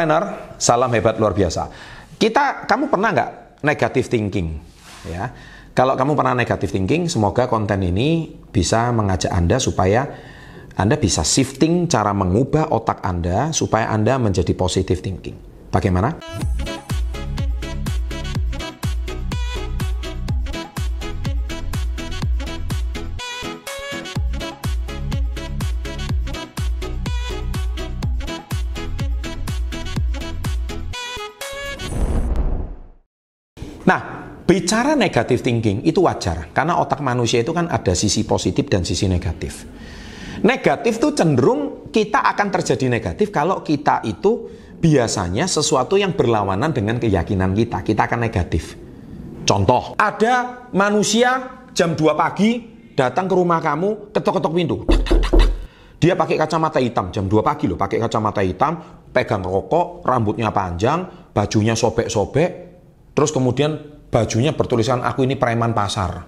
planner, salam hebat luar biasa. Kita, kamu pernah nggak negative thinking? Ya, kalau kamu pernah negative thinking, semoga konten ini bisa mengajak Anda supaya Anda bisa shifting cara mengubah otak Anda supaya Anda menjadi positive thinking. Bagaimana? Nah, bicara negatif thinking itu wajar karena otak manusia itu kan ada sisi positif dan sisi negatif. Negatif tuh cenderung kita akan terjadi negatif kalau kita itu biasanya sesuatu yang berlawanan dengan keyakinan kita. Kita akan negatif. Contoh, ada manusia jam 2 pagi datang ke rumah kamu, ketok-ketok pintu. Dia pakai kacamata hitam jam 2 pagi loh, pakai kacamata hitam, pegang rokok, rambutnya panjang, bajunya sobek-sobek, terus kemudian bajunya bertulisan aku ini preman pasar.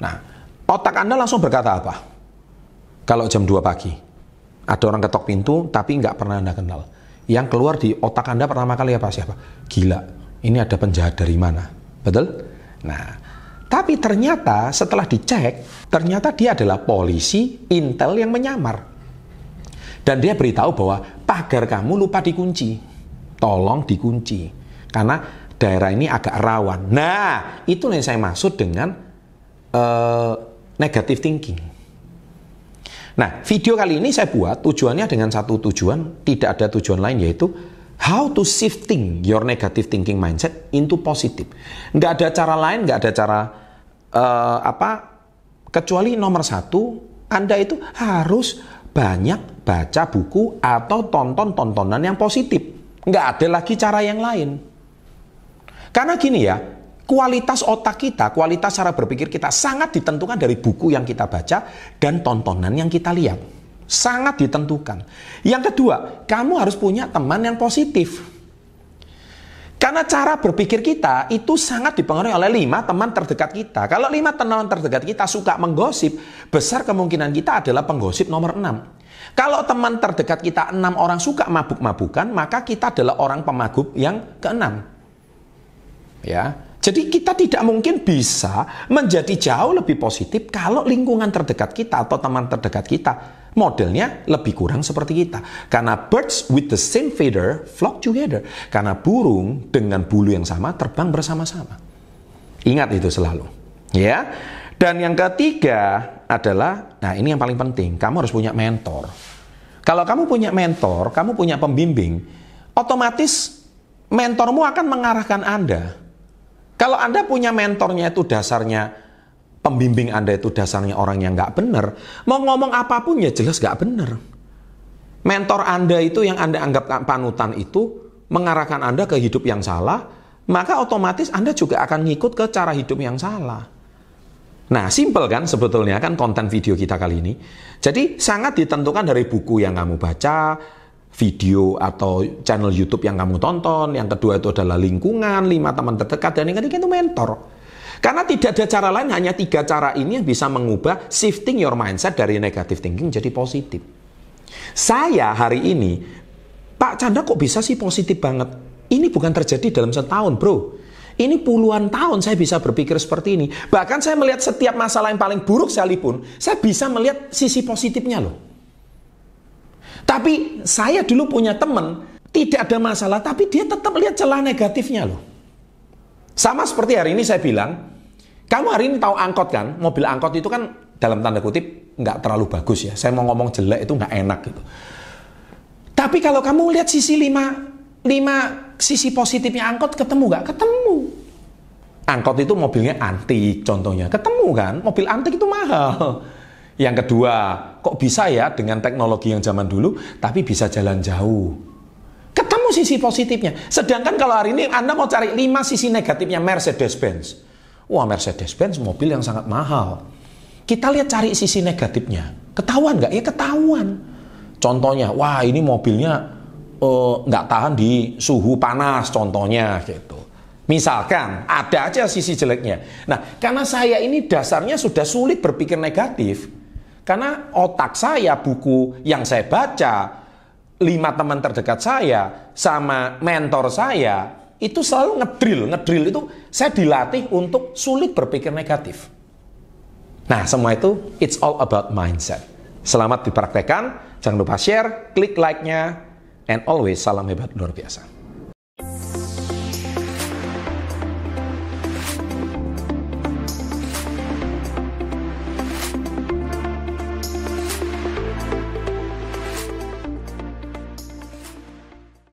Nah, otak Anda langsung berkata apa? Kalau jam 2 pagi, ada orang ketok pintu tapi nggak pernah Anda kenal. Yang keluar di otak Anda pertama kali apa siapa? Gila, ini ada penjahat dari mana? Betul? Nah, tapi ternyata setelah dicek, ternyata dia adalah polisi intel yang menyamar. Dan dia beritahu bahwa pagar kamu lupa dikunci. Tolong dikunci. Karena daerah ini agak rawan. Nah, itu yang saya maksud dengan uh, negative thinking. Nah, video kali ini saya buat tujuannya dengan satu tujuan, tidak ada tujuan lain yaitu how to shifting your negative thinking mindset into positive. Nggak ada cara lain, nggak ada cara uh, apa kecuali nomor satu, Anda itu harus banyak baca buku atau tonton tontonan yang positif. Nggak ada lagi cara yang lain. Karena gini ya, kualitas otak kita, kualitas cara berpikir kita sangat ditentukan dari buku yang kita baca dan tontonan yang kita lihat. Sangat ditentukan. Yang kedua, kamu harus punya teman yang positif. Karena cara berpikir kita itu sangat dipengaruhi oleh lima teman terdekat kita. Kalau lima teman terdekat kita suka menggosip, besar kemungkinan kita adalah penggosip nomor enam. Kalau teman terdekat kita enam orang suka mabuk-mabukan, maka kita adalah orang pemabuk yang keenam. Ya, jadi kita tidak mungkin bisa menjadi jauh lebih positif kalau lingkungan terdekat kita atau teman terdekat kita modelnya lebih kurang seperti kita. Karena birds with the same feather flock together. Karena burung dengan bulu yang sama terbang bersama-sama. Ingat itu selalu. Ya. Dan yang ketiga adalah, nah ini yang paling penting, kamu harus punya mentor. Kalau kamu punya mentor, kamu punya pembimbing, otomatis mentormu akan mengarahkan Anda kalau Anda punya mentornya itu dasarnya pembimbing Anda itu dasarnya orang yang nggak benar, mau ngomong apa pun ya jelas nggak benar. Mentor Anda itu yang Anda anggap panutan itu mengarahkan Anda ke hidup yang salah, maka otomatis Anda juga akan ngikut ke cara hidup yang salah. Nah, simple kan sebetulnya kan konten video kita kali ini. Jadi sangat ditentukan dari buku yang kamu baca, video atau channel YouTube yang kamu tonton. Yang kedua itu adalah lingkungan, lima teman terdekat, dan yang ketiga itu mentor. Karena tidak ada cara lain, hanya tiga cara ini yang bisa mengubah shifting your mindset dari negative thinking jadi positif. Saya hari ini, Pak Chandra kok bisa sih positif banget? Ini bukan terjadi dalam setahun bro. Ini puluhan tahun saya bisa berpikir seperti ini. Bahkan saya melihat setiap masalah yang paling buruk sekalipun, saya bisa melihat sisi positifnya loh. Tapi saya dulu punya teman, tidak ada masalah, tapi dia tetap lihat celah negatifnya loh. Sama seperti hari ini saya bilang, kamu hari ini tahu angkot kan? Mobil angkot itu kan dalam tanda kutip nggak terlalu bagus ya. Saya mau ngomong jelek itu nggak enak gitu. Tapi kalau kamu lihat sisi lima, lima sisi positifnya angkot ketemu nggak? Ketemu. Angkot itu mobilnya antik contohnya. Ketemu kan? Mobil antik itu mahal. Yang kedua, kok bisa ya dengan teknologi yang zaman dulu, tapi bisa jalan jauh. Ketemu sisi positifnya. Sedangkan kalau hari ini Anda mau cari lima sisi negatifnya Mercedes-Benz. Wah Mercedes-Benz mobil yang sangat mahal. Kita lihat cari sisi negatifnya. Ketahuan nggak? Ya ketahuan. Contohnya, wah ini mobilnya uh, nggak tahan di suhu panas contohnya gitu. Misalkan ada aja sisi jeleknya. Nah, karena saya ini dasarnya sudah sulit berpikir negatif, karena otak saya, buku yang saya baca, lima teman terdekat saya sama mentor saya itu selalu ngedrill, ngedrill itu saya dilatih untuk sulit berpikir negatif. Nah, semua itu it's all about mindset. Selamat dipraktekkan, jangan lupa share, klik like-nya, and always salam hebat luar biasa.